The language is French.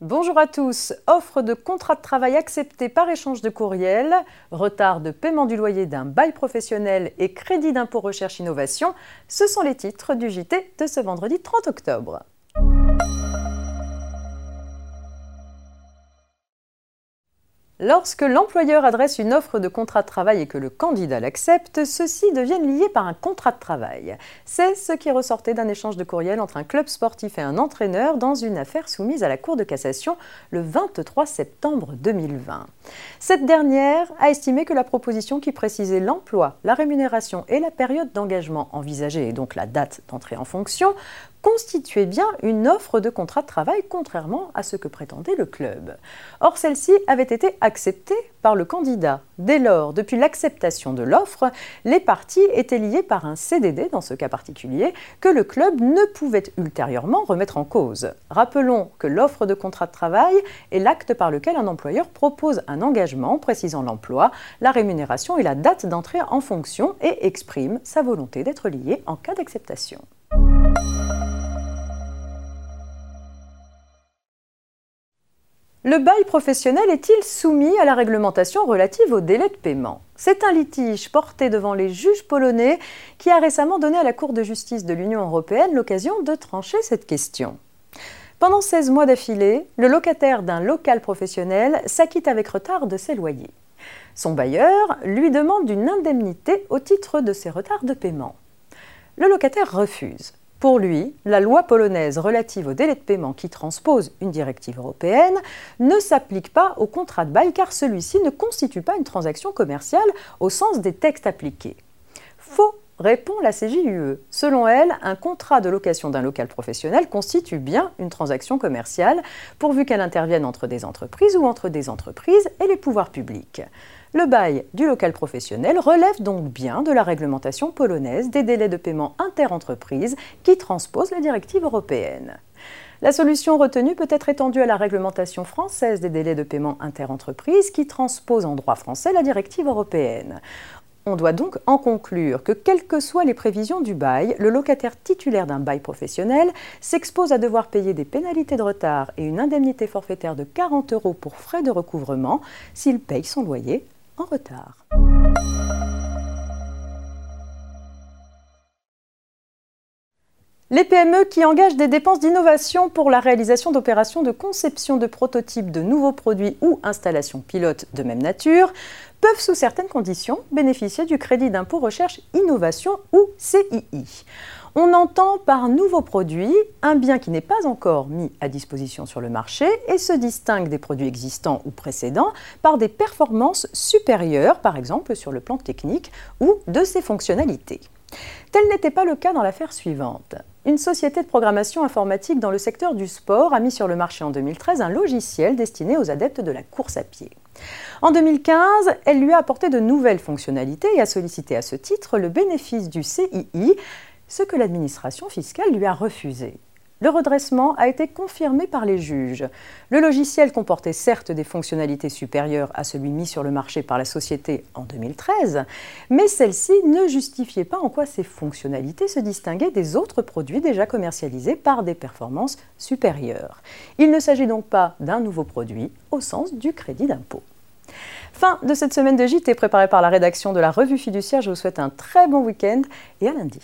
Bonjour à tous. Offre de contrat de travail accepté par échange de courriel, retard de paiement du loyer d'un bail professionnel et crédit d'impôt recherche innovation, ce sont les titres du JT de ce vendredi 30 octobre. Lorsque l'employeur adresse une offre de contrat de travail et que le candidat l'accepte, ceux-ci deviennent liés par un contrat de travail. C'est ce qui ressortait d'un échange de courriel entre un club sportif et un entraîneur dans une affaire soumise à la Cour de cassation le 23 septembre 2020. Cette dernière a estimé que la proposition qui précisait l'emploi, la rémunération et la période d'engagement envisagée, et donc la date d'entrée en fonction, constituait bien une offre de contrat de travail, contrairement à ce que prétendait le club. Or, celle-ci avait été acceptée par le candidat. Dès lors, depuis l'acceptation de l'offre, les parties étaient liées par un CDD, dans ce cas particulier, que le club ne pouvait ultérieurement remettre en cause. Rappelons que l'offre de contrat de travail est l'acte par lequel un employeur propose un engagement précisant l'emploi, la rémunération et la date d'entrée en fonction et exprime sa volonté d'être lié en cas d'acceptation. Le bail professionnel est-il soumis à la réglementation relative au délai de paiement? C'est un litige porté devant les juges polonais qui a récemment donné à la Cour de justice de l'Union européenne l'occasion de trancher cette question. Pendant 16 mois d'affilée, le locataire d'un local professionnel s'acquitte avec retard de ses loyers. Son bailleur lui demande une indemnité au titre de ses retards de paiement. Le locataire refuse. Pour lui, la loi polonaise relative au délai de paiement qui transpose une directive européenne ne s'applique pas au contrat de bail car celui-ci ne constitue pas une transaction commerciale au sens des textes appliqués. Faux répond la CJUE. Selon elle, un contrat de location d'un local professionnel constitue bien une transaction commerciale, pourvu qu'elle intervienne entre des entreprises ou entre des entreprises et les pouvoirs publics. Le bail du local professionnel relève donc bien de la réglementation polonaise des délais de paiement interentreprises qui transpose la directive européenne. La solution retenue peut être étendue à la réglementation française des délais de paiement interentreprises qui transpose en droit français la directive européenne. On doit donc en conclure que, quelles que soient les prévisions du bail, le locataire titulaire d'un bail professionnel s'expose à devoir payer des pénalités de retard et une indemnité forfaitaire de 40 euros pour frais de recouvrement s'il paye son loyer en retard. Les PME qui engagent des dépenses d'innovation pour la réalisation d'opérations de conception de prototypes de nouveaux produits ou installations pilotes de même nature peuvent sous certaines conditions bénéficier du crédit d'impôt recherche innovation ou CII. On entend par nouveau produit un bien qui n'est pas encore mis à disposition sur le marché et se distingue des produits existants ou précédents par des performances supérieures, par exemple sur le plan technique ou de ses fonctionnalités. Tel n'était pas le cas dans l'affaire suivante. Une société de programmation informatique dans le secteur du sport a mis sur le marché en 2013 un logiciel destiné aux adeptes de la course à pied. En 2015, elle lui a apporté de nouvelles fonctionnalités et a sollicité à ce titre le bénéfice du CII, ce que l'administration fiscale lui a refusé. Le redressement a été confirmé par les juges. Le logiciel comportait certes des fonctionnalités supérieures à celui mis sur le marché par la société en 2013, mais celle-ci ne justifiait pas en quoi ces fonctionnalités se distinguaient des autres produits déjà commercialisés par des performances supérieures. Il ne s'agit donc pas d'un nouveau produit au sens du crédit d'impôt. Fin de cette semaine de JT préparée par la rédaction de la revue fiduciaire. Je vous souhaite un très bon week-end et à lundi.